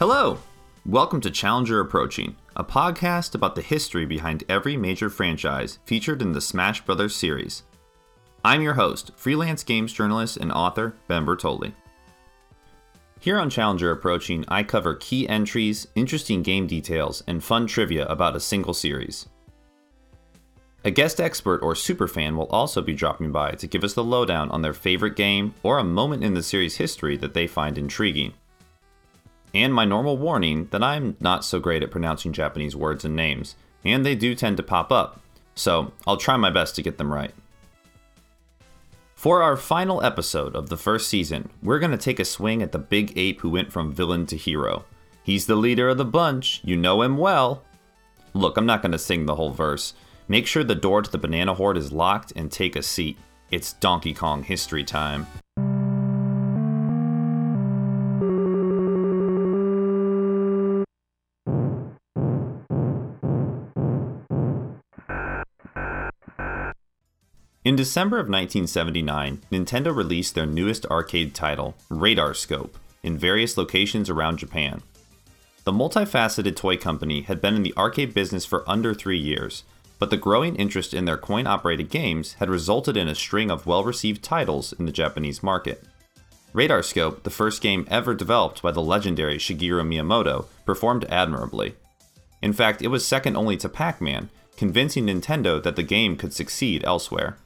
Hello! Welcome to Challenger Approaching, a podcast about the history behind every major franchise featured in the Smash Bros. series. I'm your host, freelance games journalist and author Ben Bertoli. Here on Challenger Approaching, I cover key entries, interesting game details, and fun trivia about a single series. A guest expert or superfan will also be dropping by to give us the lowdown on their favorite game or a moment in the series' history that they find intriguing. And my normal warning that I'm not so great at pronouncing Japanese words and names, and they do tend to pop up, so I'll try my best to get them right. For our final episode of the first season, we're going to take a swing at the big ape who went from villain to hero. He's the leader of the bunch, you know him well. Look, I'm not going to sing the whole verse. Make sure the door to the banana hoard is locked and take a seat. It's Donkey Kong history time. In December of 1979, Nintendo released their newest arcade title, Radar Scope, in various locations around Japan. The multifaceted toy company had been in the arcade business for under three years, but the growing interest in their coin operated games had resulted in a string of well received titles in the Japanese market. Radar Scope, the first game ever developed by the legendary Shigeru Miyamoto, performed admirably. In fact, it was second only to Pac Man, convincing Nintendo that the game could succeed elsewhere.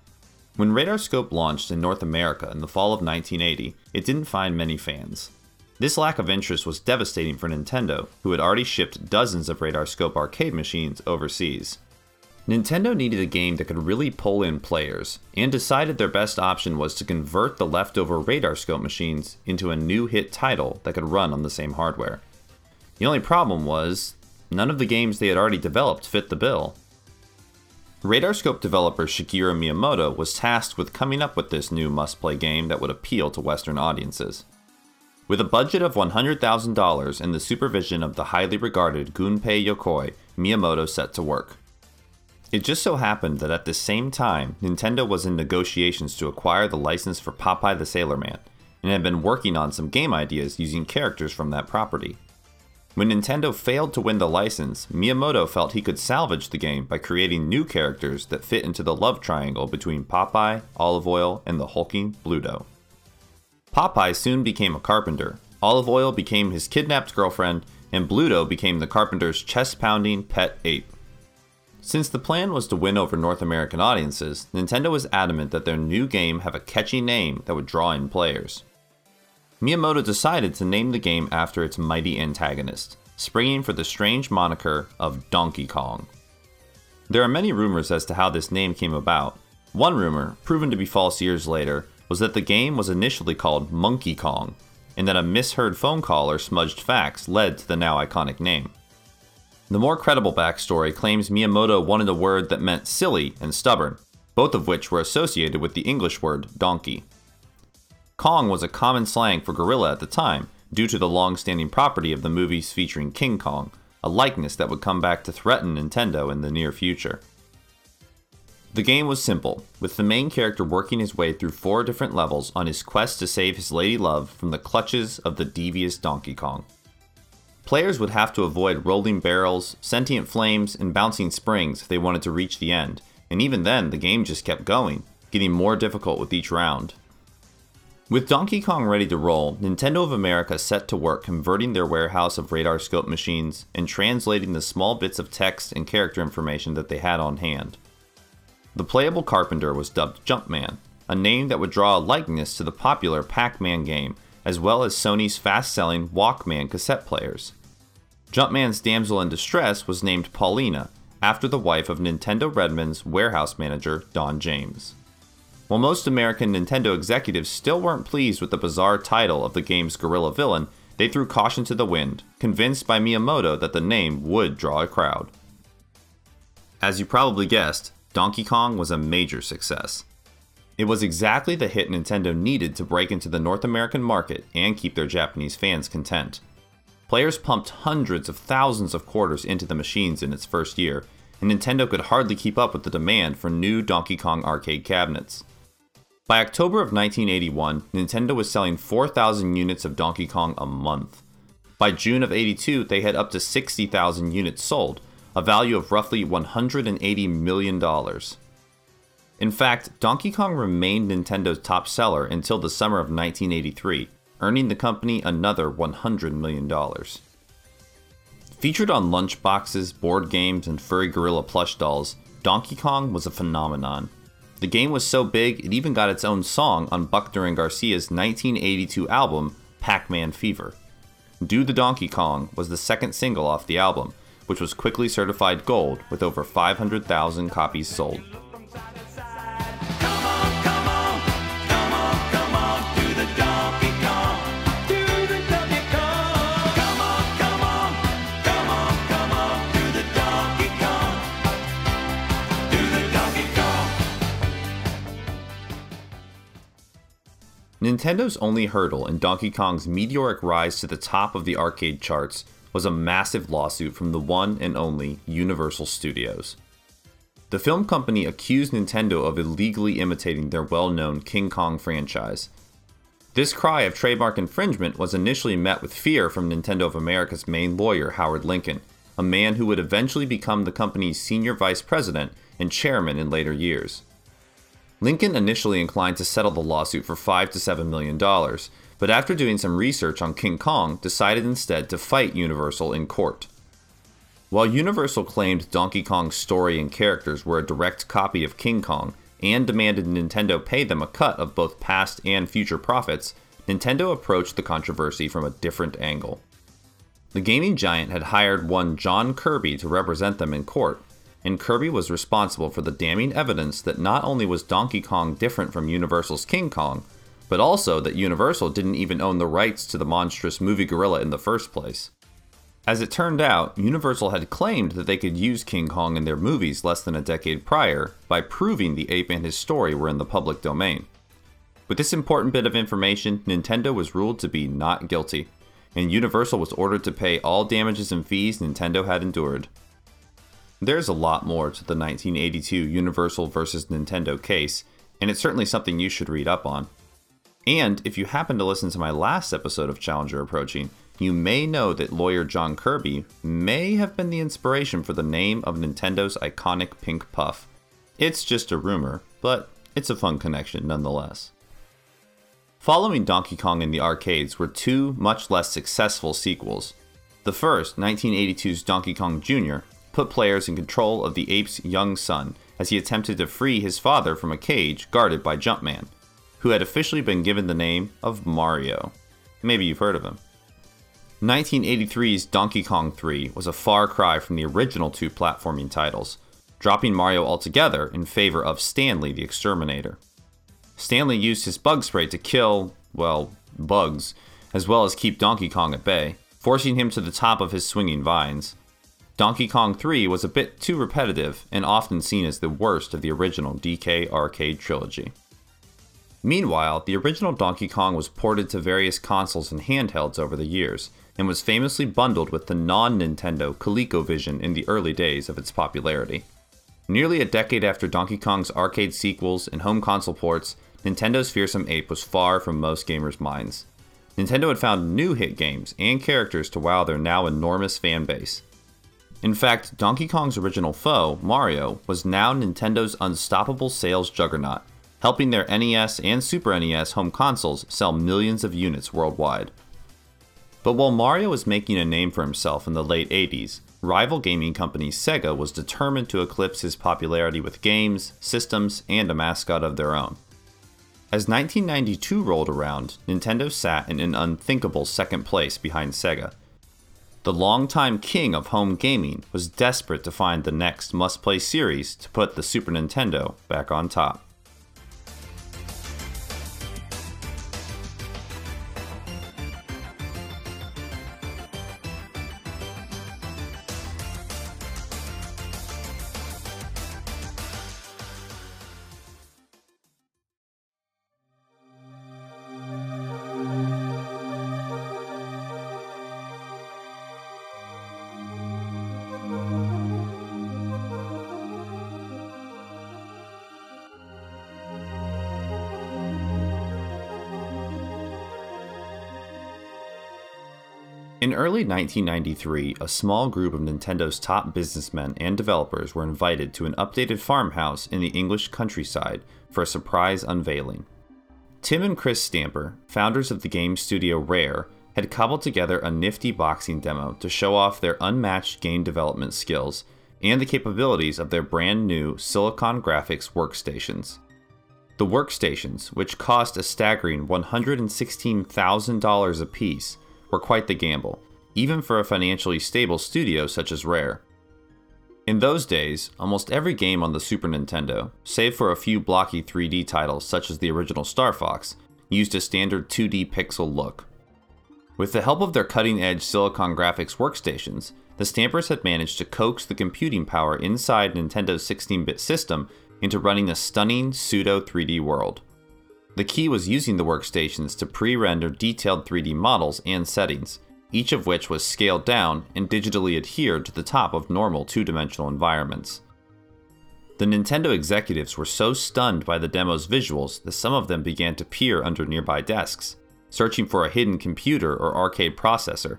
When Radar Scope launched in North America in the fall of 1980, it didn't find many fans. This lack of interest was devastating for Nintendo, who had already shipped dozens of Radar Scope arcade machines overseas. Nintendo needed a game that could really pull in players, and decided their best option was to convert the leftover Radar Scope machines into a new hit title that could run on the same hardware. The only problem was, none of the games they had already developed fit the bill. Radarscope developer Shigeru Miyamoto was tasked with coming up with this new must play game that would appeal to Western audiences. With a budget of $100,000 and the supervision of the highly regarded Gunpei Yokoi, Miyamoto set to work. It just so happened that at the same time, Nintendo was in negotiations to acquire the license for Popeye the Sailor Man, and had been working on some game ideas using characters from that property. When Nintendo failed to win the license, Miyamoto felt he could salvage the game by creating new characters that fit into the love triangle between Popeye, Olive Oyl, and the hulking Bluto. Popeye soon became a carpenter, Olive Oyl became his kidnapped girlfriend, and Bluto became the carpenter's chest pounding pet ape. Since the plan was to win over North American audiences, Nintendo was adamant that their new game have a catchy name that would draw in players. Miyamoto decided to name the game after its mighty antagonist, springing for the strange moniker of Donkey Kong. There are many rumors as to how this name came about. One rumor, proven to be false years later, was that the game was initially called Monkey Kong, and that a misheard phone call or smudged fax led to the now iconic name. The more credible backstory claims Miyamoto wanted a word that meant silly and stubborn, both of which were associated with the English word donkey. Kong was a common slang for gorilla at the time, due to the long standing property of the movies featuring King Kong, a likeness that would come back to threaten Nintendo in the near future. The game was simple, with the main character working his way through four different levels on his quest to save his lady love from the clutches of the devious Donkey Kong. Players would have to avoid rolling barrels, sentient flames, and bouncing springs if they wanted to reach the end, and even then, the game just kept going, getting more difficult with each round. With Donkey Kong ready to roll, Nintendo of America set to work converting their warehouse of radar scope machines and translating the small bits of text and character information that they had on hand. The playable carpenter was dubbed Jumpman, a name that would draw a likeness to the popular Pac Man game, as well as Sony's fast selling Walkman cassette players. Jumpman's damsel in distress was named Paulina, after the wife of Nintendo Redmond's warehouse manager, Don James. While most American Nintendo executives still weren't pleased with the bizarre title of the game's gorilla villain, they threw caution to the wind, convinced by Miyamoto that the name would draw a crowd. As you probably guessed, Donkey Kong was a major success. It was exactly the hit Nintendo needed to break into the North American market and keep their Japanese fans content. Players pumped hundreds of thousands of quarters into the machines in its first year, and Nintendo could hardly keep up with the demand for new Donkey Kong arcade cabinets. By October of 1981, Nintendo was selling 4,000 units of Donkey Kong a month. By June of 82, they had up to 60,000 units sold, a value of roughly $180 million. In fact, Donkey Kong remained Nintendo's top seller until the summer of 1983, earning the company another $100 million. Featured on lunchboxes, board games, and furry gorilla plush dolls, Donkey Kong was a phenomenon. The game was so big, it even got its own song on Buckner and Garcia's 1982 album, Pac Man Fever. Do the Donkey Kong was the second single off the album, which was quickly certified gold with over 500,000 copies sold. Nintendo's only hurdle in Donkey Kong's meteoric rise to the top of the arcade charts was a massive lawsuit from the one and only Universal Studios. The film company accused Nintendo of illegally imitating their well known King Kong franchise. This cry of trademark infringement was initially met with fear from Nintendo of America's main lawyer, Howard Lincoln, a man who would eventually become the company's senior vice president and chairman in later years. Lincoln initially inclined to settle the lawsuit for 5 to 7 million dollars, but after doing some research on King Kong, decided instead to fight Universal in court. While Universal claimed Donkey Kong's story and characters were a direct copy of King Kong and demanded Nintendo pay them a cut of both past and future profits, Nintendo approached the controversy from a different angle. The gaming giant had hired one John Kirby to represent them in court, and Kirby was responsible for the damning evidence that not only was Donkey Kong different from Universal's King Kong, but also that Universal didn't even own the rights to the monstrous movie gorilla in the first place. As it turned out, Universal had claimed that they could use King Kong in their movies less than a decade prior by proving the ape and his story were in the public domain. With this important bit of information, Nintendo was ruled to be not guilty, and Universal was ordered to pay all damages and fees Nintendo had endured. There's a lot more to the 1982 Universal vs. Nintendo case, and it's certainly something you should read up on. And if you happen to listen to my last episode of Challenger Approaching, you may know that lawyer John Kirby may have been the inspiration for the name of Nintendo's iconic pink puff. It's just a rumor, but it's a fun connection nonetheless. Following Donkey Kong in the arcades were two much less successful sequels. The first, 1982's Donkey Kong Jr., put players in control of the ape's young son as he attempted to free his father from a cage guarded by Jumpman, who had officially been given the name of Mario. Maybe you've heard of him. 1983's Donkey Kong 3 was a far cry from the original two platforming titles, dropping Mario altogether in favor of Stanley the Exterminator. Stanley used his bug spray to kill, well, bugs, as well as keep Donkey Kong at bay, forcing him to the top of his swinging vines. Donkey Kong 3 was a bit too repetitive and often seen as the worst of the original DK arcade trilogy. Meanwhile, the original Donkey Kong was ported to various consoles and handhelds over the years, and was famously bundled with the non Nintendo ColecoVision in the early days of its popularity. Nearly a decade after Donkey Kong's arcade sequels and home console ports, Nintendo's Fearsome Ape was far from most gamers' minds. Nintendo had found new hit games and characters to wow their now enormous fan base, in fact, Donkey Kong's original foe, Mario, was now Nintendo's unstoppable sales juggernaut, helping their NES and Super NES home consoles sell millions of units worldwide. But while Mario was making a name for himself in the late 80s, rival gaming company Sega was determined to eclipse his popularity with games, systems, and a mascot of their own. As 1992 rolled around, Nintendo sat in an unthinkable second place behind Sega the longtime king of home gaming was desperate to find the next must play series to put the Super Nintendo back on top. Early 1993, a small group of Nintendo's top businessmen and developers were invited to an updated farmhouse in the English countryside for a surprise unveiling. Tim and Chris Stamper, founders of the game studio Rare, had cobbled together a nifty boxing demo to show off their unmatched game development skills and the capabilities of their brand new Silicon Graphics workstations. The workstations, which cost a staggering $116,000 apiece, were quite the gamble, even for a financially stable studio such as Rare. In those days, almost every game on the Super Nintendo, save for a few blocky 3D titles such as the original Star Fox, used a standard 2D pixel look. With the help of their cutting edge Silicon Graphics workstations, the Stampers had managed to coax the computing power inside Nintendo's 16 bit system into running a stunning pseudo 3D world. The key was using the workstations to pre render detailed 3D models and settings, each of which was scaled down and digitally adhered to the top of normal two dimensional environments. The Nintendo executives were so stunned by the demo's visuals that some of them began to peer under nearby desks, searching for a hidden computer or arcade processor.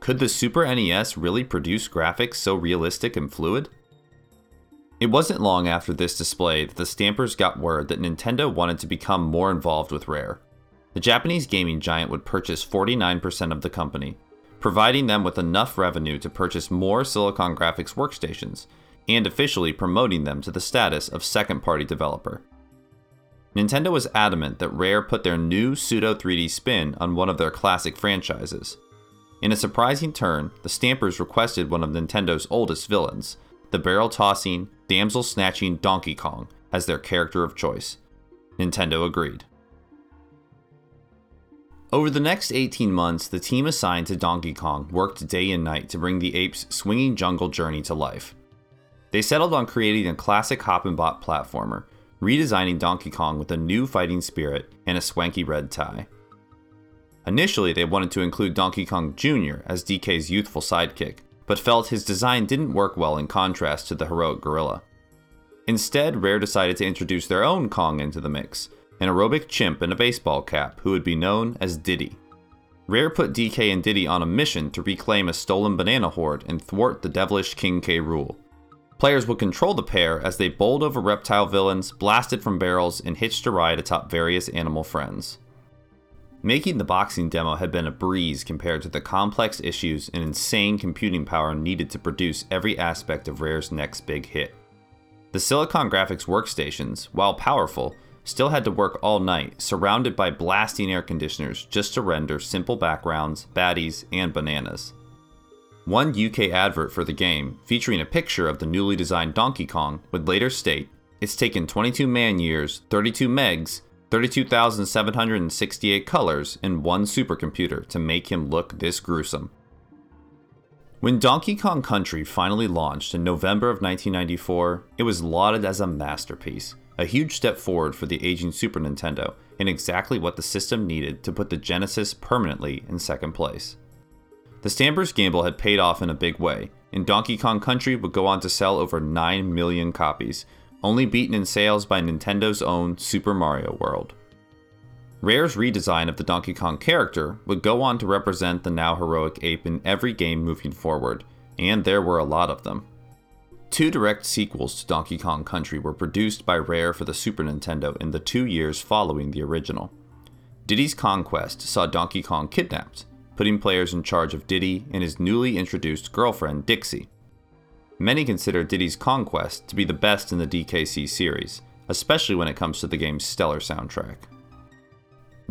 Could the Super NES really produce graphics so realistic and fluid? It wasn't long after this display that the Stampers got word that Nintendo wanted to become more involved with Rare. The Japanese gaming giant would purchase 49% of the company, providing them with enough revenue to purchase more Silicon Graphics workstations, and officially promoting them to the status of second party developer. Nintendo was adamant that Rare put their new pseudo 3D spin on one of their classic franchises. In a surprising turn, the Stampers requested one of Nintendo's oldest villains, the barrel tossing, damsel snatching Donkey Kong, as their character of choice. Nintendo agreed. Over the next 18 months, the team assigned to Donkey Kong worked day and night to bring the ape's swinging jungle journey to life. They settled on creating a classic hop and bop platformer, redesigning Donkey Kong with a new fighting spirit and a swanky red tie. Initially, they wanted to include Donkey Kong Jr. as DK's youthful sidekick, but felt his design didn't work well in contrast to the heroic gorilla. Instead, Rare decided to introduce their own Kong into the mix, an aerobic chimp in a baseball cap who would be known as Diddy. Rare put DK and Diddy on a mission to reclaim a stolen banana hoard and thwart the devilish King K. Rool. Players would control the pair as they bowled over reptile villains, blasted from barrels, and hitched a ride atop various animal friends. Making the boxing demo had been a breeze compared to the complex issues and insane computing power needed to produce every aspect of Rare's next big hit. The Silicon Graphics workstations, while powerful, still had to work all night, surrounded by blasting air conditioners just to render simple backgrounds, baddies, and bananas. One UK advert for the game, featuring a picture of the newly designed Donkey Kong, would later state It's taken 22 man years, 32 megs, 32,768 colors, and one supercomputer to make him look this gruesome. When Donkey Kong Country finally launched in November of 1994, it was lauded as a masterpiece a huge step forward for the aging Super Nintendo, and exactly what the system needed to put the Genesis permanently in second place. The Stampers' gamble had paid off in a big way, and Donkey Kong Country would go on to sell over 9 million copies, only beaten in sales by Nintendo's own Super Mario World. Rare's redesign of the Donkey Kong character would go on to represent the now heroic ape in every game moving forward, and there were a lot of them. Two direct sequels to Donkey Kong Country were produced by Rare for the Super Nintendo in the two years following the original. Diddy's Kong Quest saw Donkey Kong kidnapped, putting players in charge of Diddy and his newly introduced girlfriend, Dixie. Many consider Diddy's Kong Quest to be the best in the DKC series, especially when it comes to the game's stellar soundtrack.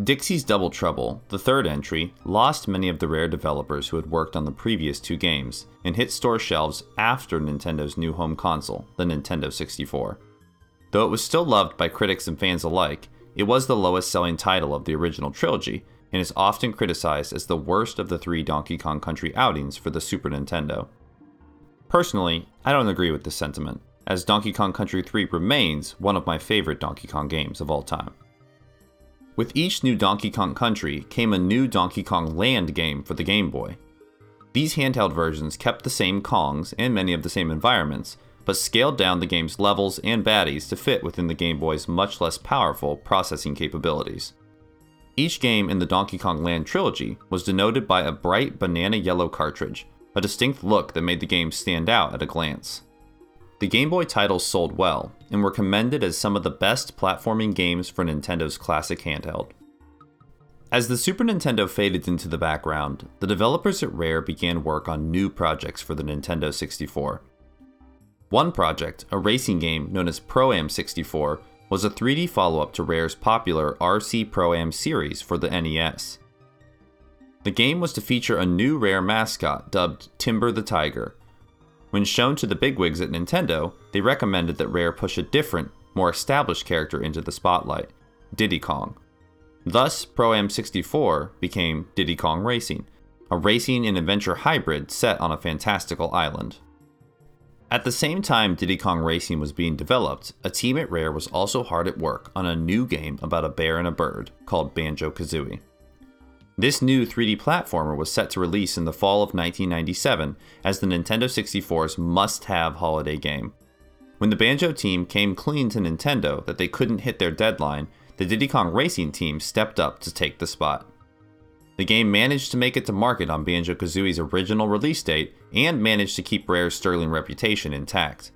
Dixie's Double Trouble, the third entry, lost many of the rare developers who had worked on the previous two games and hit store shelves after Nintendo's new home console, the Nintendo 64. Though it was still loved by critics and fans alike, it was the lowest selling title of the original trilogy and is often criticized as the worst of the three Donkey Kong Country outings for the Super Nintendo. Personally, I don't agree with this sentiment, as Donkey Kong Country 3 remains one of my favorite Donkey Kong games of all time. With each new Donkey Kong Country came a new Donkey Kong Land game for the Game Boy. These handheld versions kept the same Kongs and many of the same environments, but scaled down the game's levels and baddies to fit within the Game Boy's much less powerful processing capabilities. Each game in the Donkey Kong Land trilogy was denoted by a bright banana yellow cartridge, a distinct look that made the game stand out at a glance. The Game Boy titles sold well and were commended as some of the best platforming games for Nintendo's classic handheld. As the Super Nintendo faded into the background, the developers at Rare began work on new projects for the Nintendo 64. One project, a racing game known as Pro Am 64, was a 3D follow up to Rare's popular RC Pro Am series for the NES. The game was to feature a new Rare mascot dubbed Timber the Tiger. When shown to the bigwigs at Nintendo, they recommended that Rare push a different, more established character into the spotlight Diddy Kong. Thus, Pro Am 64 became Diddy Kong Racing, a racing and adventure hybrid set on a fantastical island. At the same time Diddy Kong Racing was being developed, a team at Rare was also hard at work on a new game about a bear and a bird called Banjo Kazooie. This new 3D platformer was set to release in the fall of 1997 as the Nintendo 64's must have holiday game. When the Banjo team came clean to Nintendo that they couldn't hit their deadline, the Diddy Kong Racing team stepped up to take the spot. The game managed to make it to market on Banjo Kazooie's original release date and managed to keep Rare's sterling reputation intact.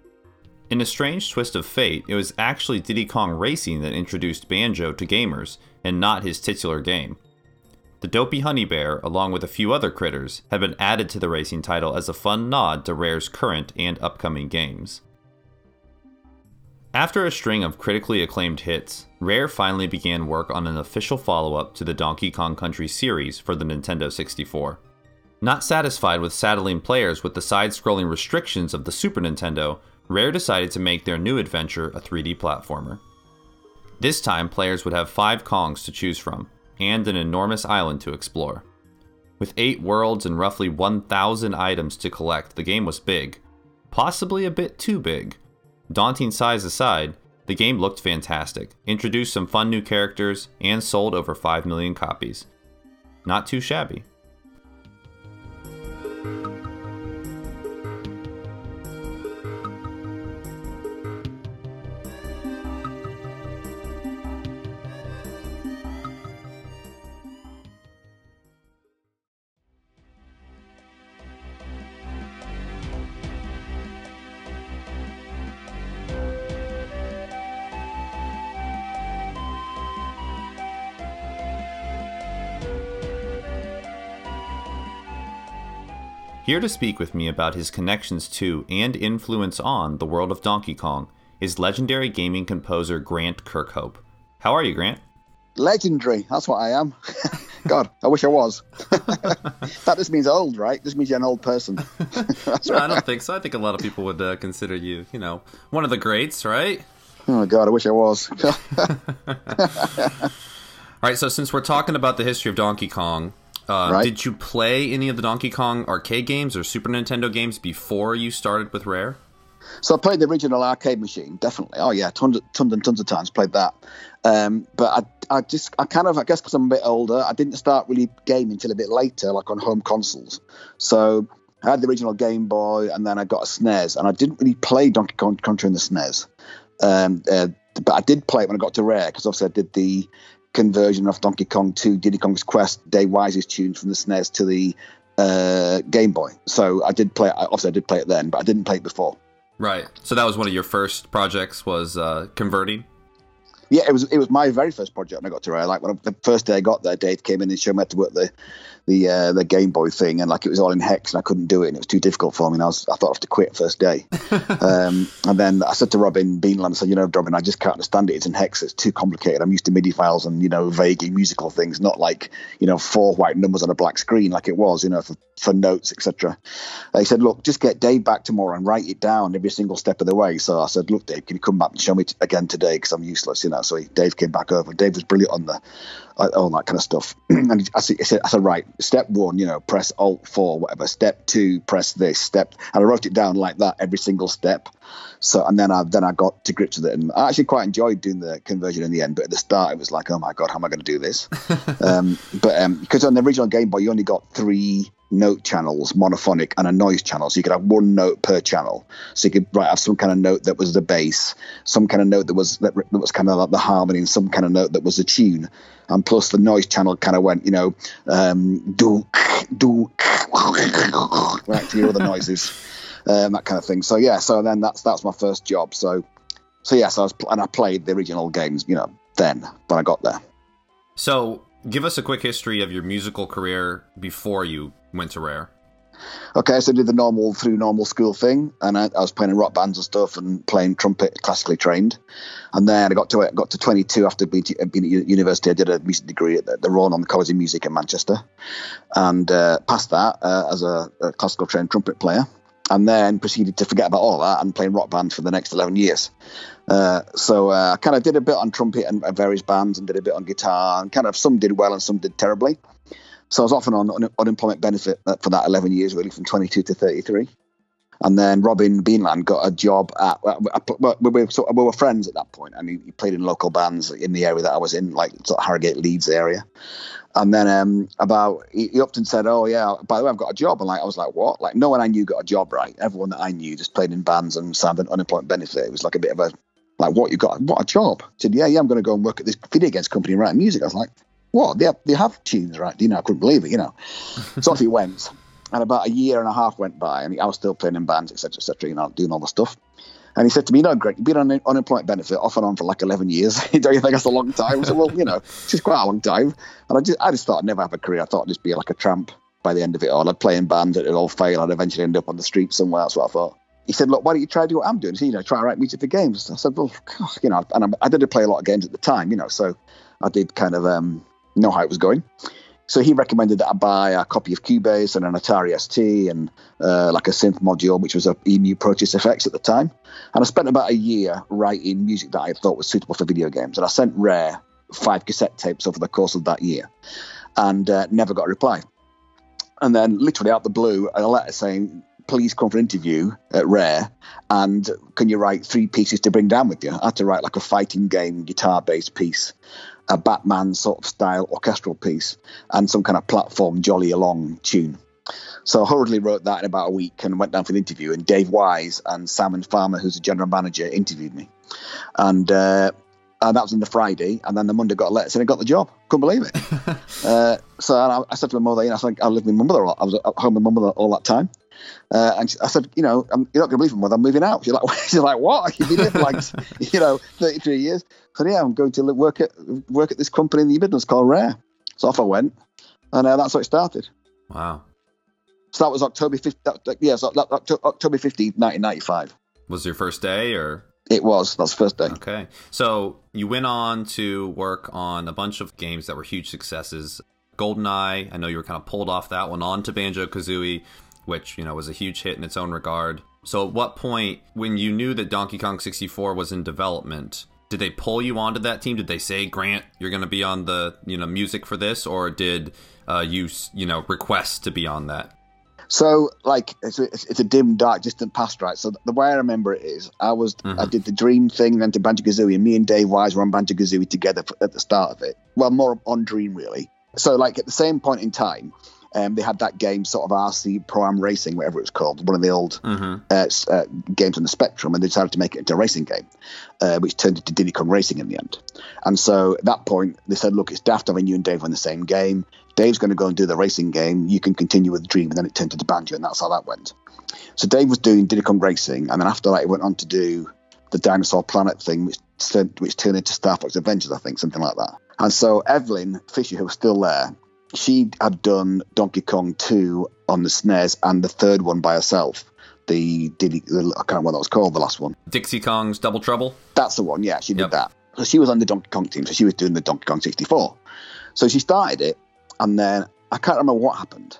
In a strange twist of fate, it was actually Diddy Kong Racing that introduced Banjo to gamers, and not his titular game. The dopey honey bear, along with a few other critters, had been added to the racing title as a fun nod to Rare's current and upcoming games. After a string of critically acclaimed hits, Rare finally began work on an official follow up to the Donkey Kong Country series for the Nintendo 64. Not satisfied with saddling players with the side scrolling restrictions of the Super Nintendo, Rare decided to make their new adventure a 3D platformer. This time, players would have five Kongs to choose from, and an enormous island to explore. With eight worlds and roughly 1,000 items to collect, the game was big. Possibly a bit too big, Daunting size aside, the game looked fantastic, introduced some fun new characters, and sold over 5 million copies. Not too shabby. Here to speak with me about his connections to and influence on the world of Donkey Kong is legendary gaming composer Grant Kirkhope. How are you, Grant? Legendary. That's what I am. God, I wish I was. that just means old, right? Just means you're an old person. no, I don't think so. I think a lot of people would uh, consider you, you know, one of the greats, right? Oh God, I wish I was. All right, so since we're talking about the history of Donkey Kong, uh, right. Did you play any of the Donkey Kong arcade games or Super Nintendo games before you started with Rare? So I played the original arcade machine, definitely. Oh yeah, tons, tons and tons of times played that. Um, but I, I just, I kind of, I guess because I'm a bit older, I didn't start really gaming until a bit later, like on home consoles. So I had the original Game Boy, and then I got a SNES, and I didn't really play Donkey Kong Country in the SNES. Um, uh, but I did play it when I got to Rare because obviously I did the conversion of Donkey Kong to Diddy Kong's Quest, Dave Wise's tunes from the SNES to the uh, Game Boy. So I did play. Obviously, I did play it then, but I didn't play it before. Right. So that was one of your first projects was uh, converting. Yeah, it was. It was my very first project when I got to Rare. Like when I, the first day I got there, Dave came in and showed me how to work the the uh, the Game Boy thing, and like it was all in hex, and I couldn't do it, and it was too difficult for me. And I was I thought I have to quit first day. um, and then I said to Robin Beanland, I said, you know, Robin, I just can't understand it. It's in hex. It's too complicated. I'm used to MIDI files and you know vaguely musical things, not like you know four white numbers on a black screen like it was, you know, for, for notes, etc. He said, look, just get Dave back tomorrow and write it down every single step of the way. So I said, look, Dave, can you come back and show me t- again today because I'm useless, you know. So he, Dave came back over. Dave was brilliant on the all that kind of stuff. and I said, I said, right, step one, you know, press Alt four, whatever. Step two, press this. Step, and I wrote it down like that every single step. So, and then I then I got to grips with it, and I actually quite enjoyed doing the conversion in the end. But at the start, it was like, oh my god, how am I going to do this? um, but because um, on the original Game Boy, you only got three note channels, monophonic, and a noise channel. So you could have one note per channel. So you could right, have some kind of note that was the bass, some kind of note that was that, that was kind of like the harmony, and some kind of note that was the tune. And plus the noise channel kind of went, you know, um, do do right to hear all the noises, um, that kind of thing. So yeah, so then that's that's my first job. So so yes, yeah, so I was and I played the original games, you know, then when I got there. So give us a quick history of your musical career before you went to Rare. Okay, so I did the normal through normal school thing, and I, I, was playing in rock bands and stuff, and playing trumpet, classically trained. And then I got to got to 22 after being, being at university. I did a music degree at the, the College of Music in Manchester, and uh, passed that uh, as a, a, classical trained trumpet player. And then proceeded to forget about all that and playing rock bands for the next 11 years. Uh, so uh, I kind of did a bit on trumpet and various bands, and did a bit on guitar, and kind of some did well and some did terribly. So I was often on un- unemployment benefit for that 11 years, really, from 22 to 33. And then Robin Beanland got a job at. We were, sort of, we were friends at that point, and he, he, played in local bands in the area that I was in, like sort of Harrogate, Leeds area. And then um, about he, he and said, "Oh yeah, by the way, I've got a job." And like I was like, "What?" Like no one I knew got a job, right? Everyone that I knew just played in bands and signed an unemployment benefit. It was like a bit of a like, "What you got? What a job?" I said, "Yeah, yeah, I'm going to go and work at this video games company and write music." I was like, what they have, they have tunes, right? You know, I couldn't believe it. You know, so off he went, and about a year and a half went by, and I was still playing in bands, etc., etc. You know, doing all the stuff. And he said to me, "You know, Greg, you've been on unemployment benefit off and on for like 11 years. Don't you think that's a long time?" I said, "Well, you know, it's just quite a long time." And I just, I just thought I'd never have a career. I thought I'd just be like a tramp by the end of it all. I'd play in bands, it'd all fail. I'd eventually end up on the street somewhere. That's what I thought. He said, "Look, why don't you try to do what I'm doing? So, you know, try to write music for games." I said, "Well, you know," and I, I did play a lot of games at the time, you know, so I did kind of um, know how it was going. So he recommended that I buy a copy of Cubase and an Atari ST and uh, like a synth module, which was a EMU Proteus FX at the time. And I spent about a year writing music that I thought was suitable for video games. And I sent Rare five cassette tapes over the course of that year and uh, never got a reply. And then, literally out the blue, a letter saying, please come for an interview at Rare, and can you write three pieces to bring down with you? I had to write like a fighting game guitar based piece, a Batman sort of style orchestral piece and some kind of platform jolly along tune. So I hurriedly wrote that in about a week and went down for the interview. And Dave Wise and Simon Farmer, who's the general manager, interviewed me. And uh, and that was on the Friday, and then the Monday got a letter saying I got the job. Couldn't believe it. uh, so I, I, said to my mother, you know, I, think I lived with my mother. I was at home with my mother all that time. Uh, and I said, you know, I'm, you're not going to believe me, mother. I'm moving out. She's like, she's like, what? You've been here for like, you know, 33 years. Said, yeah, I'm going to work at work at this company in the Midlands called Rare. So off I went, and uh, that's how it started. Wow. So that was October 15th. That, that, yeah, so that, October 15th, 1995. Was your first day or? It was. That's the first day. Okay. So you went on to work on a bunch of games that were huge successes. GoldenEye, I know you were kind of pulled off that one on to Banjo Kazooie, which, you know, was a huge hit in its own regard. So at what point, when you knew that Donkey Kong 64 was in development, did they pull you onto that team? Did they say, Grant, you're going to be on the, you know, music for this? Or did uh, you, you know, request to be on that? So, like, it's a, it's a dim, dark, distant past, right? So the way I remember it is, I was mm-hmm. I did the Dream thing, then to Banjo Kazooie, and me and Dave Wise were on Banjo Kazooie together at the start of it. Well, more on Dream really. So, like, at the same point in time, um, they had that game, sort of RC Pro Am Racing, whatever it was called, one of the old mm-hmm. uh, uh, games on the Spectrum, and they decided to make it into a racing game, uh, which turned into Diddy Kong Racing in the end. And so at that point, they said, "Look, it's daft having you and Dave in the same game. Dave's going to go and do the racing game. You can continue with the Dream." And then it turned into Banjo, and that's how that went. So Dave was doing Diddy Kong Racing, and then after that, he went on to do the Dinosaur Planet thing, which turned, which turned into Star Fox Adventures, I think, something like that. And so Eveline Fischer, who was still there, she had done Donkey Kong 2 on the SNES and the third one by herself. The Diddy, the, I can't remember what that was called, the last one. Dixie Kong's Double Trouble? That's the one, yeah, she did yep. that. So she was on the Donkey Kong team, so she was doing the Donkey Kong 64. So she started it, and then I can't remember what happened.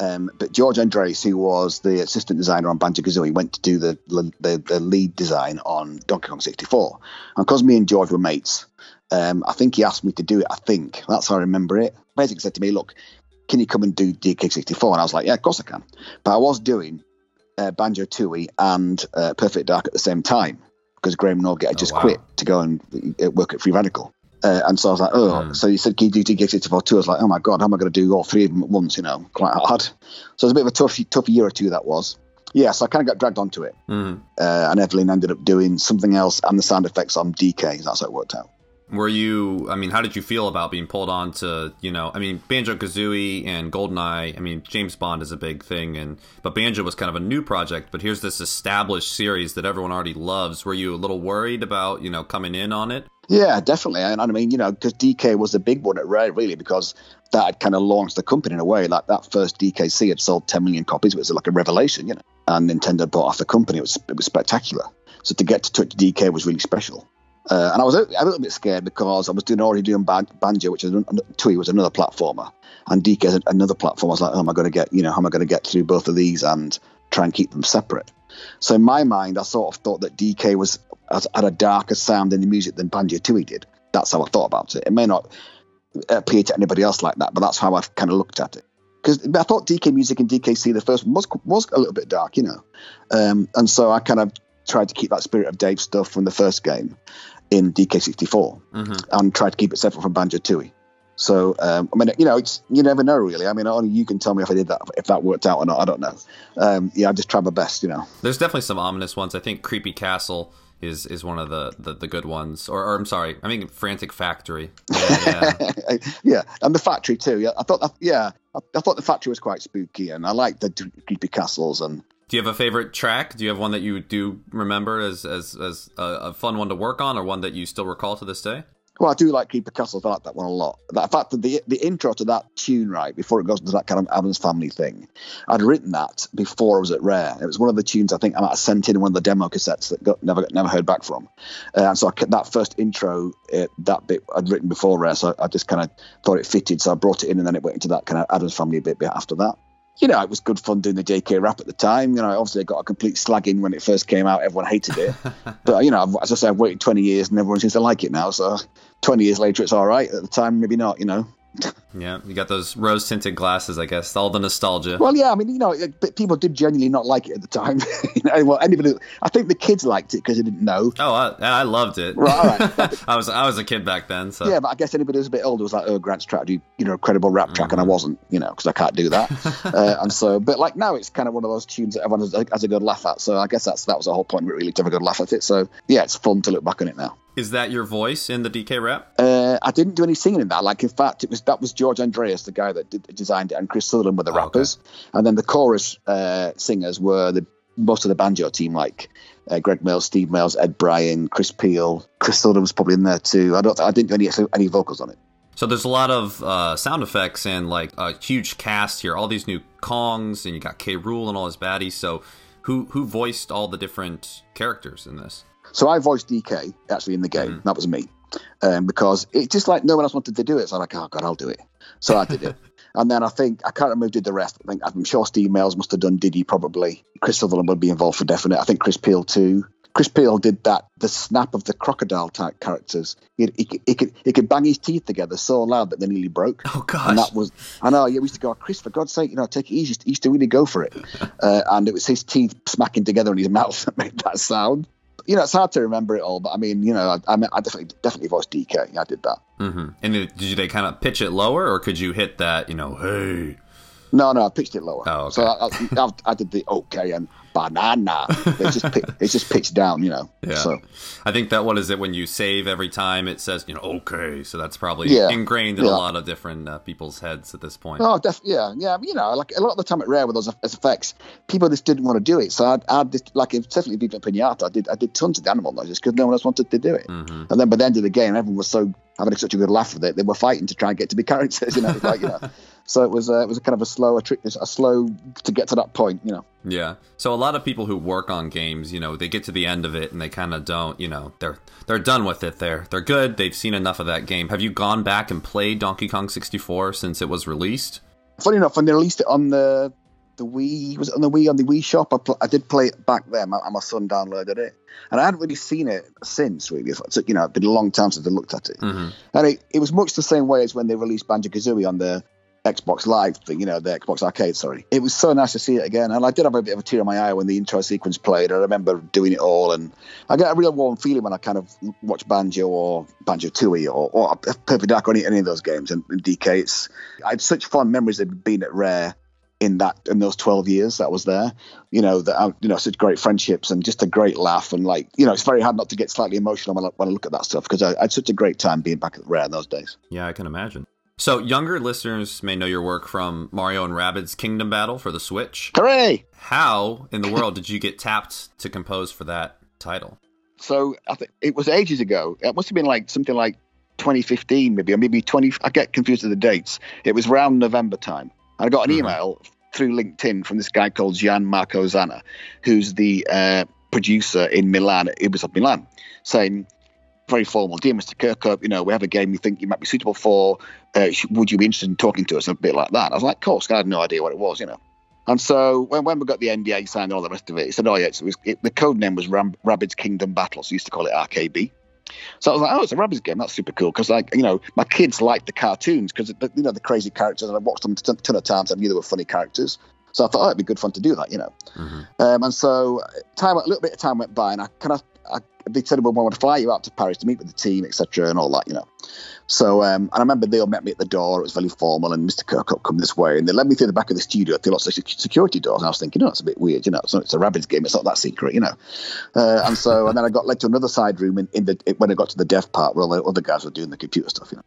Um, but George Andreas, who was the assistant designer on Banjo Kazooie, went to do the, the, the lead design on Donkey Kong 64. And because me and George were mates, um, I think he asked me to do it. I think that's how I remember it basically said to me, "Look, can you come and do DK64?" And I was like, "Yeah, of course I can." But I was doing uh, Banjo Tooie and uh, Perfect Dark at the same time because Graham Norgate had oh, just wow. quit to go and uh, work at Free Radical. Uh, and so I was like, oh, so you said, can you do DK64 too? I was like, oh my God, how am I going to do all three of them at once? You know, quite hard. So it was a bit of a tough, tough year or two that was. Yeah, so I kind of got dragged onto it. Mhm. Uh, and Eveline ended up doing something else and the sound effects on DK. That's how it worked out. Were you? I mean, how did you feel about being pulled on to? You know, I mean, Banjo Kazooie and Goldeneye. I mean, James Bond is a big thing, and but Banjo was kind of a new project. But here's this established series that everyone already loves. Were you a little worried about you know coming in on it? Yeah, definitely. And, I mean, you know, because DK was the big one at Rare, really, because that had kind of launched the company in a way. Like that first DKC had sold 10 million copies. It was like a revelation, you know. And Nintendo bought off the company. It was it was spectacular. So to get to touch DK was really special. Uh, and I was a, a little bit scared because I was doing already doing Ban- Banjo, which is an, Tooie was another platformer, and DK is another platform. I was like, oh, am I going to get, you know, how am I going to get through both of these and try and keep them separate? So in my mind, I sort of thought that DK was had a darker sound in the music than Banjo Tooie did. That's how I thought about it. It may not appear to anybody else like that, but that's how I've kind of looked at it. Because I thought DK Music and DKC, the first one, was was a little bit dark, you know, um, and so I kind of tried to keep that spirit of Dave stuff from the first game in DK64 Mhm. and tried to keep it separate from Banjo Tooie. So um, I mean, you know, it's you never know really. I mean, only you can tell me if I did that, if that worked out or not. I don't know. Um, yeah, I just tried my best, you know. There's definitely some ominous ones. I think Creepy Castle is is one of the the, the good ones. Or, or I'm sorry, I mean Frantic Factory. Yeah, yeah. yeah, and the factory too. Yeah, I thought. That, yeah, I, I thought the factory was quite spooky, and I liked the creepy castles. And Do you have a favorite track? Do you have one that you do remember as as as a, a fun one to work on, or one that you still recall to this day? well, I do like creepy castles. I like that one a lot. The fact that the the intro to that tune, right before it goes into that kind of Addams Family thing, I'd written that before I was at Rare. It was one of the tunes I think I might have sent in one of the demo cassettes that got never never heard back from. Uh, and so I that first intro, uh, that bit I'd written before Rare, so I just kind of thought it fitted. So I brought it in, and then it went into that kind of Addams Family bit after that. You know, it was good fun doing the DK rap at the time. You know, obviously I got a complete slagging when it first came out. Everyone hated it. but, you know, I've- as I say, I've waited 20 years and everyone seems to like it now. So 20 years later, it's all right. At the time, maybe not, you know. Yeah, you got those rose tinted glasses. I guess all the nostalgia. Well, yeah, I mean, you know, people did genuinely not like it at the time. you know, well, anybody, I think the kids liked it because they didn't know. Oh, I, I loved it. Right. I was I was a kid back then, so Yeah, but I guess anybody who's a bit older was like, oh, Grant's trying to do, you know, a credible rap track, and I wasn't, you know, because I can't do that. uh, and so, but like now, it's kind of one of those tunes that everyone has, has a good laugh at. So I guess that's that was the whole point, really, to have a good laugh at it. So yeah, it's fun to look back on it now. Is that your voice in the DK rap? Uh, I didn't do any singing in that. Like, in fact, it was that was George Andreas, the guy that did, designed it, and Chris Sutherland were the Oh, okay. rappers, and then the chorus uh, singers were the most of the banjo team, like uh, Gregg Mayles, Steve Mayles, Ed Bryan, Chris Peel. Chris Sutherland was probably in there too. I don't. I didn't do any any vocals on it. So there's a lot of uh, sound effects and like a huge cast here. All these new Kongs, and you got K. Rool and all his baddies. So who who voiced all the different characters in this? So I voiced DK actually in the game. That was me. Um, because it's just like no one else wanted to do it. So I'm like, oh god, I'll do it. So I did it. and then I think I can't remember who did the rest. I think I'm sure Steve Mayles must have done Diddy probably. Chris Sutherland would be involved for definite. I think Chris Peel too. Chris Peel did that the snap of the crocodile type characters. He, he, could- he could he could bang his teeth together so loud that they nearly broke. Oh god. And that was, I know, yeah, we used to go, Chris, for God's sake, you know, take it easy. He used to really go for it. Uh, and it was his teeth smacking together in his mouth that made that sound. You know, it's hard to remember it all, but I mean, you know, I, I, definitely definitely voiced DK. I did that. hmm and did they kind of pitch it lower, or could you hit that? You know, hey, No, no, I pitched it lower. Oh, okay. So I, I, I, did the okay and banana. It's just it's just pitched down, you know. Yeah. So I think that what is it when you save every time it says you know okay, so that's probably Yeah. ingrained in Yeah. a lot of different uh, people's heads at this point. Oh, def- yeah, yeah. You know, like a lot of the time at Rare with those effects, people just didn't want to do it. So I, I did, like, definitely people at Pinata, I did, I did tons of the animal noises because no one else wanted to do it. hmm And then by the end of the game, everyone was so having such a good laugh with it, they were fighting to try and get to be characters. You know, like you know. So it was, uh, it was a kind of a slow, a, trick, a slow to get to that point. You know. Yeah. So a lot of people who work on games, you know, they get to the end of it and they kind of don't, you know, they're they're done with it. They're they're good. They've seen enough of that game. Have you gone back and played Donkey Kong 64 since it was released? Funny enough, when they released it on the the Wii, was it on the Wii on the Wii shop? I, pl- I did play it back then. My, my son downloaded it, and I hadn't really seen it since. Really, so, you know, it's been a long time since I looked at it. hmm And it, it was much the same way as when they released Banjo Kazooie on the Xbox Live thing, you know, the Xbox Arcade, sorry. It was so nice to see it again. And I did have a bit of a tear in my eye when the intro sequence played. I remember doing it all. And I get a real warm feeling when I kind of watch Banjo or Banjo Tooie or, or Perfect Dark or any, any of those games. And, and DK, it's, I had such fond memories of being at Rare in that in those 12 years that was there you know that uh, you know such great friendships and just a great laugh and like you know it's very hard not to get slightly emotional when I, when I look at that stuff because I, I, had such a great time being back at rare in those days yeah i can imagine so, younger listeners may know your work from Mario and Rabbids Kingdom Battle for the Switch. Hooray! How in the world did you get tapped to compose for that title? So, I think it was ages ago. It must have been like something like 2015, maybe, or maybe 20. I get confused with the dates. It was around November time. I got an mm-hmm. email through LinkedIn from this guy called Gian Marco Zanna, who's the uh, producer in Milan, Ubisoft Milan, saying, very formal. Dear Mr. Kirkhope, you know, we have a game you think you might be suitable for. Uh, would you be interested in talking to us? A bit like that. I was like, of course. I had no idea what it was, you know. And so when, when we got the NDA signed and all the rest of it, he said, oh, yeah, it was, it, the code name was Ram, Rabbids Kingdom Battle. So used to call it RKB. So I was like, oh, it's a Rabbids game. That's super cool. Because, like, you know, my kids like the cartoons because, you know, the crazy characters. And I watched them a ton of times. I knew they were funny characters. So I thought, oh, it'd be good fun to do that, you know. Mm-hmm. Um, and so time, a little bit of time went by, and I kind of I, they said, well, we want to fly you out to Paris to meet with the team, etc., and all that, you know. So, um, and I remember they all met me at the door. It was very formal, and Mr. Kirkhope come this way, and they led me through the back of the studio through lots of security doors. And I was thinking, oh, it's a bit weird, you know. It's, it's a Rabbids game. It's not that secret, you know. Uh, and so, and then I got led to another side room in, in the when I got to the dev part where all the other guys were doing the computer stuff, you know.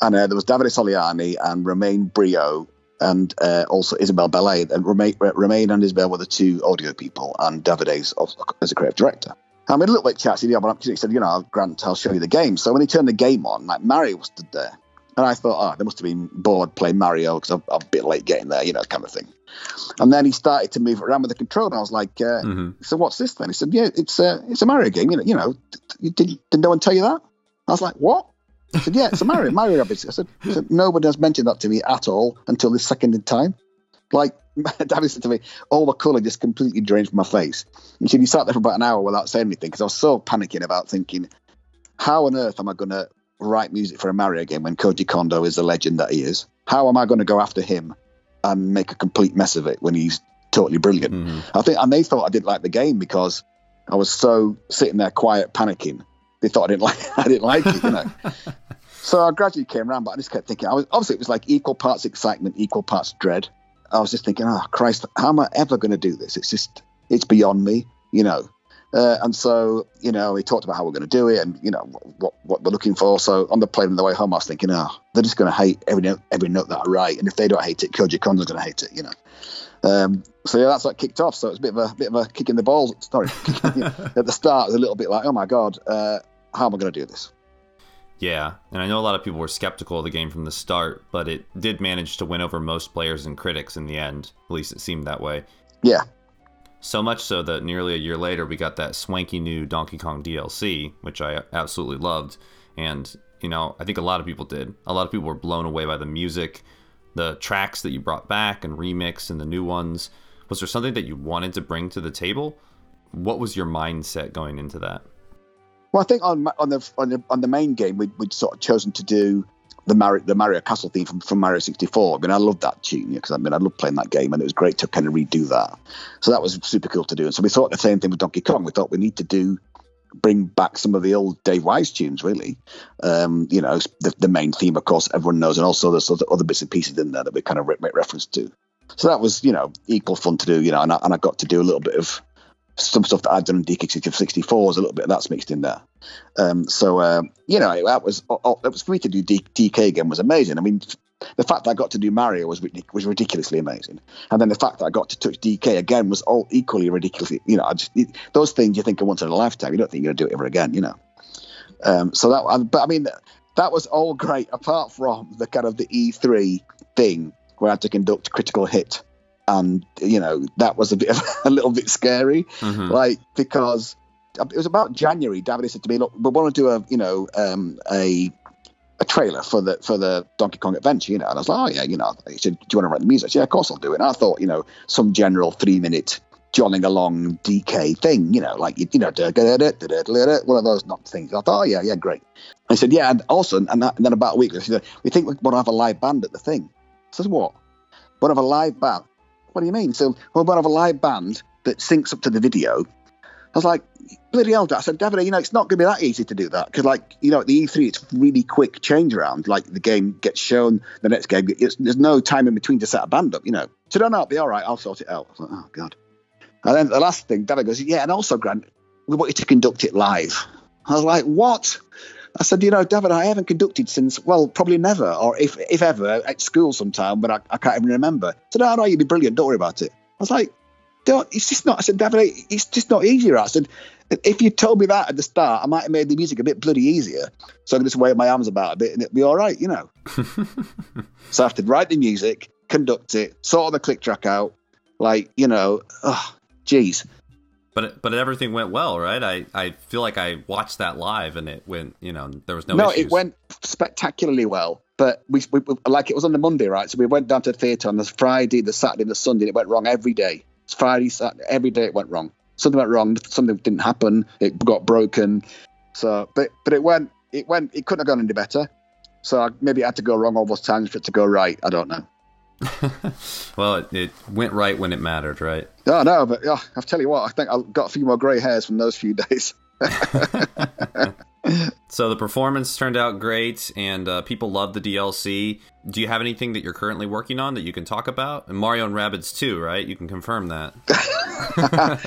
And uh, there was Davide Soliani and Romain Brio and uh, also Isabelle Bellet. And Romain, Romain and Isabel were the two audio people, and Davide as a creative director. I made a little bit chatty, yeah, but he said, you know, I'll Grant, I'll show you the game. So when he turned the game on, like Mario stood there. And I thought, oh, they must have been bored playing Mario because I'm, I'm, a bit late getting there, you know, kind of thing. And then he started to move around with the controller. And I was like, uh, mm-hmm. so what's this then? He said, yeah, it's a, it's a Mario game. You know, you know did, did no one tell you that? I was like, what? He said, yeah, it's a Mario, Mario Rabbids. I said, I said, nobody has mentioned that to me at all until this second in time. Like, David said to me, all the colour just completely drained from my face. He said, he sat there for about an hour without saying anything because I was so panicking about thinking, how on earth am I going to write music for a Mario game when Koji Kondo is the legend that he is? How am I going to go after him and make a complete mess of it when he's totally brilliant? Mm-hmm. I think, and they thought I didn't like the game because I was so sitting there quiet, panicking. They thought I didn't like, I didn't like it, you know. so I gradually came around, but I just kept thinking. I was obviously it was like equal parts excitement, equal parts dread. I was just thinking, oh Christ, how am I ever going to do this? It's just, it's beyond me, you know. Uh, and so, you know, we talked about how we're going to do it and, you know, what, what we're looking for. So on the plane on the way home, I was thinking, oh, they're just going to hate every note, every note that I write. And if they don't hate it, Koji Kondo's going to hate it, you know. Um, so yeah, that's what kicked off. So it's a bit of a bit of a kick in the balls. Sorry, at the start, it was a little bit like, oh my god, uh, how am I going to do this? Yeah, and I know a lot of people were skeptical of the game from the start, but it did manage to win over most players and critics in the end. At least it seemed that way. Yeah. So much so that nearly a year later, we got that swanky new Donkey Kong DLC, which I absolutely loved. And, you know, I think a lot of people did. A lot of people were blown away by the music, the tracks that you brought back and remixed, and the new ones. Was there something that you wanted to bring to the table? What was your mindset going into that? Well, I think on on the on the, on the main game, we'd, we'd sort of chosen to do the Mario the Mario Castle theme from, from Mario 64. I mean, I love that tune because I mean, I love playing that game, and it was great to kind of redo that. So that was super cool to do. And so we thought the same thing with Donkey Kong. We thought we need to do bring back some of the old Dave Wise tunes, really. Um, you know, the, the, main theme, of course, everyone knows, and also there's other, bits and pieces in there that we kind of make reference to. So that was, you know, equal fun to do, you know, and I, and I got to do a little bit of some stuff that I'd done in DK64 was a little bit of that's mixed in there. Um, so um, you know, that was it was for me to do D- DK again was amazing. I mean, the fact that I got to do Mario was was ridiculously amazing, and then the fact that I got to touch DK again was all equally ridiculously. You know, I just it, those things you think are once in a lifetime. You don't think you're gonna do it ever again. You know. Um, so that, but I mean, that was all great apart from the kind of the E3 thing where I had to conduct critical hit and you know that was a bit of, a little bit scary, mm-hmm. like because it was about January. David said to me, "Look, we want to do a you know um, a a trailer for the for the Donkey Kong Adventure." You know, and I was like, "Oh yeah, you know." He said, "Do you want to write the music?" Said, yeah, of course I'll do it. And I thought, you know, some general three minute jolling along DK thing, you know, like you, know, one of those not things. I thought, oh yeah, yeah, great. I said, yeah, and also, and, that, and then about a week, said, we think we want to have a live band at the thing. says, what? One of a live band. What do you mean? So, we're going to have a live band that syncs up to the video. I was like, bloody hell, I said, David, you know, it's not going to be that easy to do that because, like, you know, at the E3, it's really quick change around. Like, the game gets shown, the next game, there's no time in between to set a band up, you know. So, no, no, it'll be all right. I'll sort it out. I was like, oh, God. And then the last thing, David goes, yeah, and also, Grant, we want you to conduct it live. I was like, what? I said, you know, David, I haven't conducted since, well, probably never, or if if ever, at school sometime, but I, I can't even remember. I said, no, no, you'd be brilliant. Don't worry about it. I was like, don't, it's just not, I said, David, it's just not easier. I said, if you told me that at the start, I might have made the music a bit bloody easier. So I can just wave my arms about a bit and it'd be all right, you know. so I have to write the music, conduct it, sort the click track out. Like, you know, oh, geez. But but everything went well, right? I, I feel like I watched that live and it went, you know, there was no. No, issues. it went spectacularly well. But we, we, like it was on the Monday, right? So we went down to the theatre on the Friday, the Saturday, the Sunday. And it went wrong every day. It's Friday, Saturday, every day it went wrong. Something went wrong. Something didn't happen. It got broken. So, but but it went it went it couldn't have gone any better. So I, maybe it had to go wrong all those times for it to go right. I don't know. well, it, it, went right when it mattered, right? Oh no, but yeah, I'll tell you what. I think I've got a few more grey hairs from those few days. so the performance turned out great, and uh, people loved the DLC. Do you have anything that you're currently working on that you can talk about? And Mario and Rabbids too, right? You can confirm that.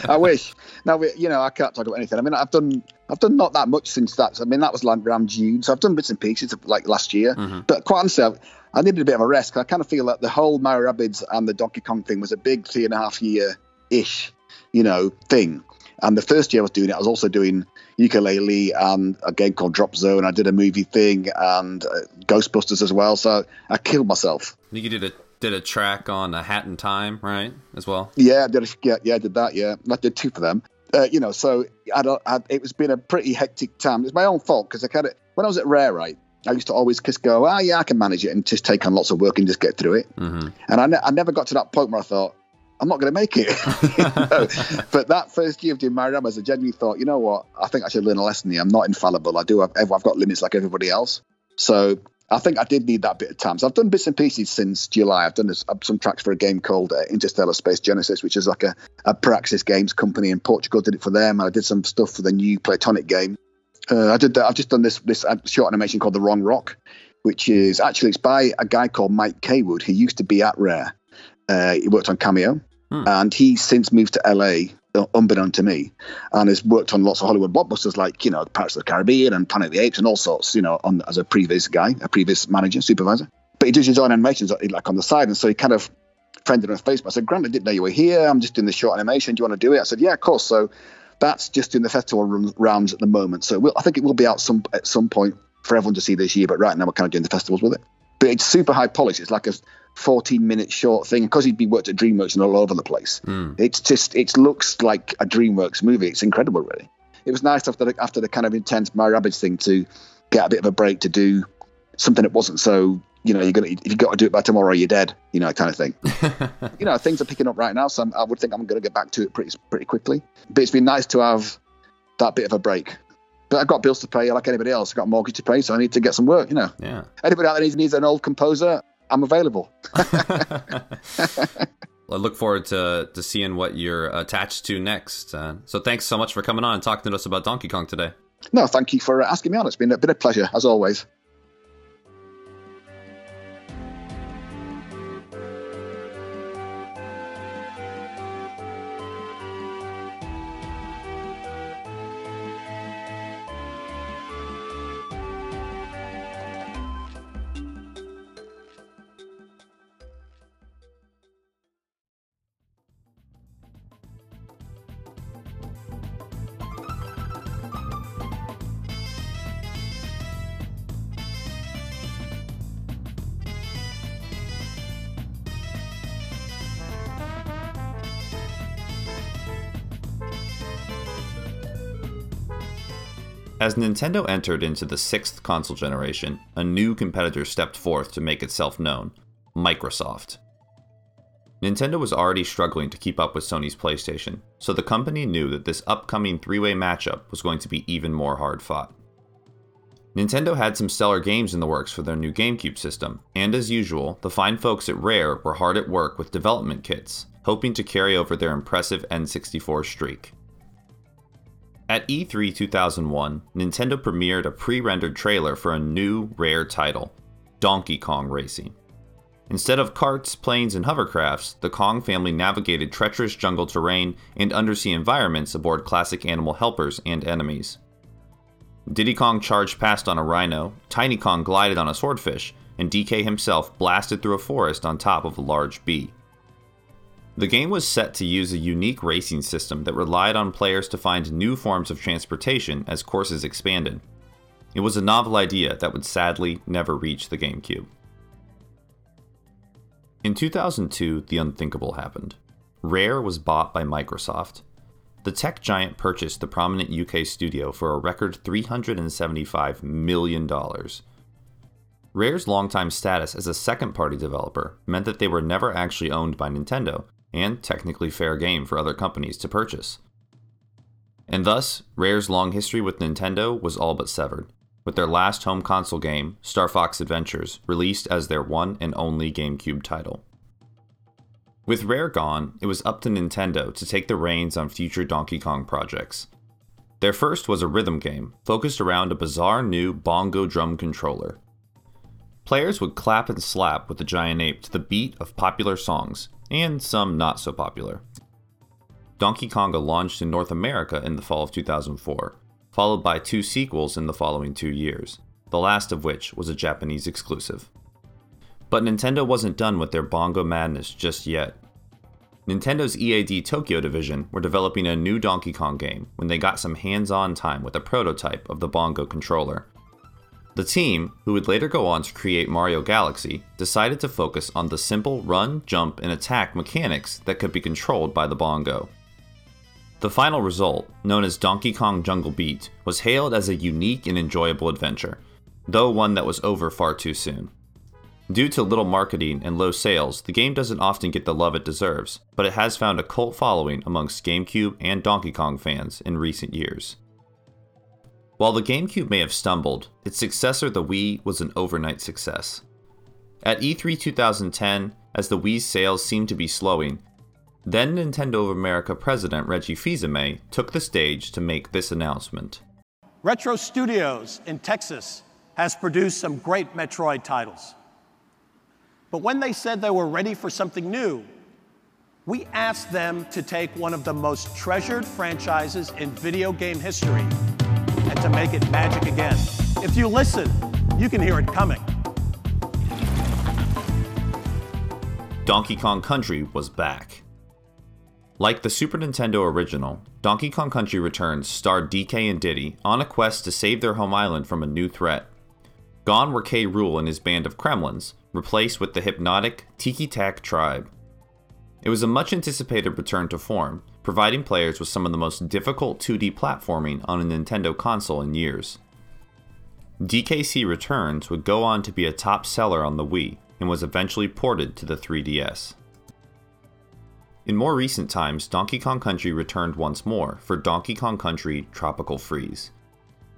I wish. Now, you know, I can't talk about anything. I mean, I've done, I've done not that much since that. I mean, that was like around June, so I've done bits and pieces like last year. Mm-hmm. But quite honestly, I needed a bit of a rest because I kind of feel that the whole Mario Rabbids and the Donkey Kong thing was a big three and a half year ish, you know, thing. And the first year I was doing it, I was also doing Yooka-Laylee and a game called Drop Zone. I did a movie thing and uh, Ghostbusters as well. So I killed myself. You did a did a track on a Hat in Time, right? As well. Yeah, I did. A, yeah, yeah, I did that. Yeah, I did two for them. Uh, you know, so I don't. I, it was been a pretty hectic time. It's my own fault because I kind of when I was at Rare, right, I used to always just go, ah, oh, yeah, I can manage it and just take on lots of work and just get through it. Mm-hmm. And I, ne- I never got to that point where I thought, I'm not going to make it. But that first year of doing Mario Rabbids, I genuinely thought, you know what? I think I should learn a lesson here. I'm not infallible. I do have, I've got limits like everybody else. So I think I did need that bit of time. So I've done bits and pieces since July. I've done this, some tracks for a game called uh, Interstellar Space Genesis, which is like a, a Praxis Games company in Portugal. Did it for them. And I did some stuff for the new Playtonic game. Uh, I did. that. I've just done this this uh, short animation called The Wrong Rock, which is actually it's by a guy called Mike Cawood who used to be at Rare. Uh, he worked on Kameo, hmm. and he's since moved to LA, uh, unbeknown to me, and has worked on lots of Hollywood blockbusters like you know Pirates of the Caribbean and Planet of the Apes and all sorts. You know, on as a previous guy, a previous manager, supervisor. But he does his own animations like on the side, and so he kind of friended on Facebook. I said, Grant, I didn't know you were here. I'm just doing this short animation. Do you want to do it? I said, Yeah, of course. So that's just in the festival rounds at the moment. So we'll, I think it will be out some at some point for everyone to see this year. But right now we're kind of doing the festivals with it. But it's super high polish. It's like a 14 minute short thing because he'd been worked at DreamWorks and all over the place. Mm. It's just it looks like a DreamWorks movie. It's incredible, really. It was nice after the, after the kind of intense My Rabbids thing to get a bit of a break to do something that wasn't so you know, you're gonna if you got to do it by tomorrow, you're dead. You know, kind of thing. you know, things are picking up right now, so I'm, i would think I'm going to get back to it pretty pretty quickly. But it's been nice to have that bit of a break. But I've got bills to pay, like anybody else. I've got a mortgage to pay, so I need to get some work. You know. Yeah. Anybody out there needs, needs an old composer, I'm available. I look forward to to seeing what you're attached to next. Uh, so thanks so much for coming on and talking to us about Donkey Kong today. No, thank you for asking me on. It's been, a been a pleasure as always. As Nintendo entered into the sixth console generation, a new competitor stepped forth to make itself known Microsoft. Nintendo was already struggling to keep up with Sony's PlayStation, so the company knew that this upcoming three way matchup was going to be even more hard fought. Nintendo had some stellar games in the works for their new GameCube system, and as usual, the fine folks at Rare were hard at work with development kits, hoping to carry over their impressive N64 streak. At E3 2001, Nintendo premiered a pre rendered trailer for a new Rare title Donkey Kong Racing. Instead of carts, planes, and hovercrafts, the Kong family navigated treacherous jungle terrain and undersea environments aboard classic animal helpers and enemies. Diddy Kong charged past on a rhino, Tiny Kong glided on a swordfish, and DK himself blasted through a forest on top of a large bee. The game was set to use a unique racing system that relied on players to find new forms of transportation as courses expanded. It was a novel idea that would sadly never reach the GameCube. In 2002, the unthinkable happened. Rare was bought by Microsoft. The tech giant purchased the prominent UK studio for a record $375 million. Rare's longtime status as a second party developer meant that they were never actually owned by Nintendo, and technically fair game for other companies to purchase. And thus, Rare's long history with Nintendo was all but severed with their last home console game, Star Fox Adventures, released as their one and only GameCube title. With Rare gone, it was up to Nintendo to take the reins on future Donkey Kong projects. Their first was a rhythm game, focused around a bizarre new bongo drum controller. Players would clap and slap with the giant ape to the beat of popular songs, and some not so popular. Donkey Konga launched in North America in the fall of 2004, followed by two sequels in the following two years, the last of which was a Japanese exclusive. But Nintendo wasn't done with their bongo madness just yet. Nintendo's EAD Tokyo division were developing a new Donkey Kong game when they got some hands on time with a prototype of the bongo controller. The team, who would later go on to create Mario Galaxy, decided to focus on the simple run, jump, and attack mechanics that could be controlled by the bongo. The final result, known as Donkey Kong Jungle Beat, was hailed as a unique and enjoyable adventure, though one that was over far too soon. Due to little marketing and low sales, the game doesn't often get the love it deserves, but it has found a cult following amongst GameCube and Donkey Kong fans in recent years. While the GameCube may have stumbled, its successor, the Wii, was an overnight success. At E3 2010, as the Wii's sales seemed to be slowing, then Nintendo of America president Reggie Fils-Aimé took the stage to make this announcement. Retro Studios in Texas has produced some great Metroid titles. But when they said they were ready for something new, we asked them to take one of the most treasured franchises in video game history to make it magic again. If you listen, you can hear it coming. Donkey Kong Country was back. Like the Super Nintendo original, Donkey Kong Country Returns starred DK and Diddy on a quest to save their home island from a new threat. Gone were K. Rool and his band of Kremlings, replaced with the hypnotic Tiki Tak tribe. It was a much anticipated return to form, providing players with some of the most difficult 2D platforming on a Nintendo console in years. DKC Returns would go on to be a top seller on the Wii and was eventually ported to the 3DS. In more recent times, Donkey Kong Country returned once more for Donkey Kong Country Tropical Freeze.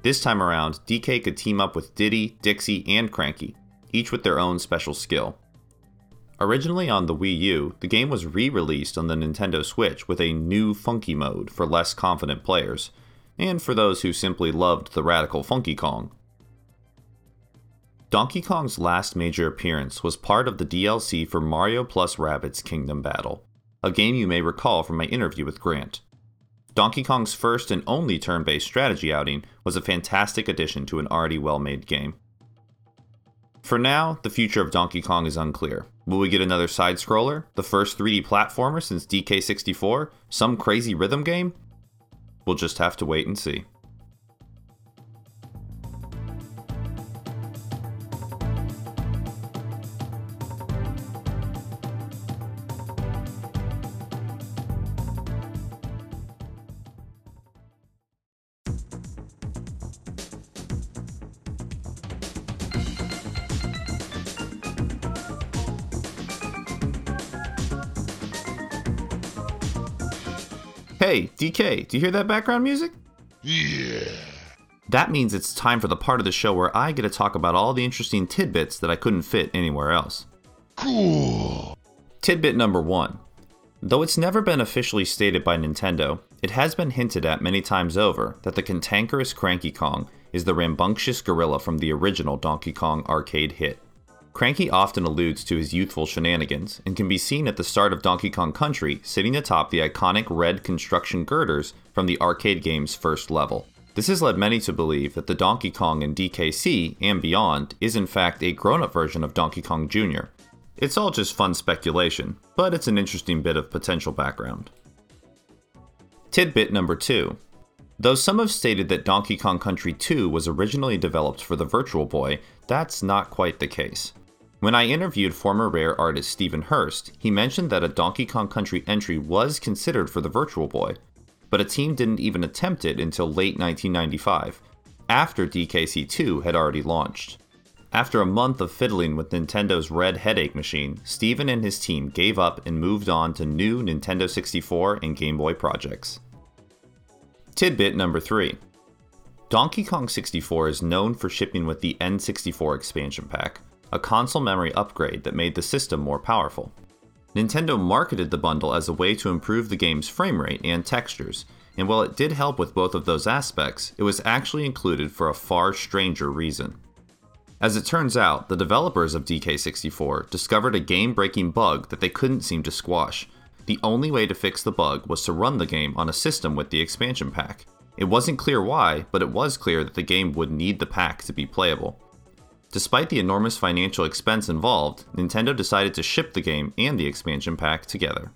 This time around, DK could team up with Diddy, Dixie, and Cranky, each with their own special skill. Originally on the Wii U, the game was re released on the Nintendo Switch with a new funky mode for less confident players, and for those who simply loved the radical Funky Kong. Donkey Kong's last major appearance was part of the DLC for Mario plus Rabbids Kingdom Battle, a game you may recall from my interview with Grant. Donkey Kong's first and only turn based strategy outing was a fantastic addition to an already well made game. For now, the future of Donkey Kong is unclear. Will we get another side scroller, the first 3D platformer since DK64, some crazy rhythm game? We'll just have to wait and see. DK, do you hear that background music? Yeah. That means it's time for the part of the show where I get to talk about all the interesting tidbits that I couldn't fit anywhere else. Cool. Tidbit number one. Though it's never been officially stated by Nintendo, it has been hinted at many times over that the cantankerous Cranky Kong is the rambunctious gorilla from the original Donkey Kong arcade hit. Cranky often alludes to his youthful shenanigans and can be seen at the start of Donkey Kong Country sitting atop the iconic red construction girders from the arcade game's first level. This has led many to believe that the Donkey Kong in DKC and beyond is in fact a grown up version of Donkey Kong Jr. It's all just fun speculation, but it's an interesting bit of potential background. Tidbit number 2 Though some have stated that Donkey Kong Country 2 was originally developed for the Virtual Boy, that's not quite the case. When I interviewed former Rare artist Stephen Hurst, he mentioned that a Donkey Kong Country entry was considered for the Virtual Boy, but a team didn't even attempt it until late 1995, after DKC 2 had already launched. After a month of fiddling with Nintendo's Red Headache machine, Stephen and his team gave up and moved on to new Nintendo 64 and Game Boy projects. Tidbit number 3 Donkey Kong 64 is known for shipping with the N64 expansion pack, a console memory upgrade that made the system more powerful. Nintendo marketed the bundle as a way to improve the game's frame rate and textures, and while it did help with both of those aspects, it was actually included for a far stranger reason. As it turns out, the developers of DK64 discovered a game breaking bug that they couldn't seem to squash. The only way to fix the bug was to run the game on a system with the expansion pack. It wasn't clear why, but it was clear that the game would need the pack to be playable. Despite the enormous financial expense involved, Nintendo decided to ship the game and the expansion pack together.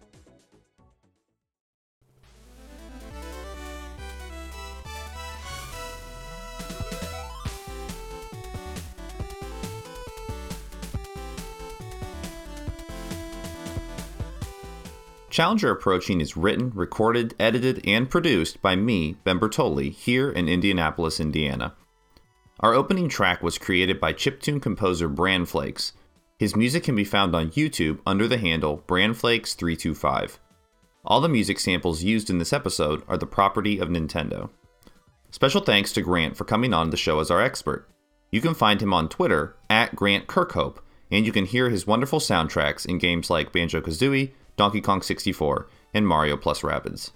Challenger Approaching is written, recorded, edited, and produced by me, Ben Bertoli, here in Indianapolis, Indiana. Our opening track was created by chiptune composer Branflakes. His music can be found on YouTube under the handle Branflakes325. All the music samples used in this episode are the property of Nintendo. Special thanks to Grant for coming on the show as our expert. You can find him on Twitter at Grant Kirkhope, and you can hear his wonderful soundtracks in games like Banjo Kazooie, Donkey Kong 64, and Mario Plus Rabbids.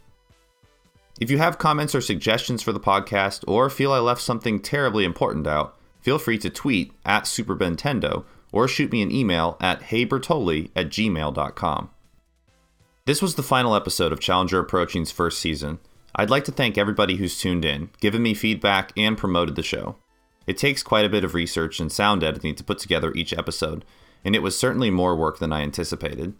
If you have comments or suggestions for the podcast, or feel I left something terribly important out, feel free to tweet at SuperBentendo or shoot me an email at heybertoli at gmail.com. This was the final episode of Challenger Approaching's first season. I'd like to thank everybody who's tuned in, given me feedback, and promoted the show. It takes quite a bit of research and sound editing to put together each episode, and it was certainly more work than I anticipated.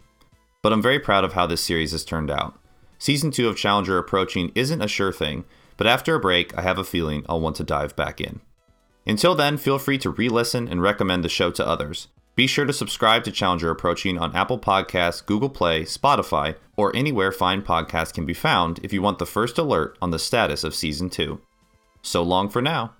But I'm very proud of how this series has turned out. Season 2 of Challenger approaching isn't a sure thing, but after a break, I have a feeling I'll want to dive back in. Until then, feel free to re listen and recommend the show to others. Be sure to subscribe to Challenger Approaching on Apple Podcasts, Google Play, Spotify, or anywhere fine podcasts can be found if you want the first alert on the status of Season 2. So long for now.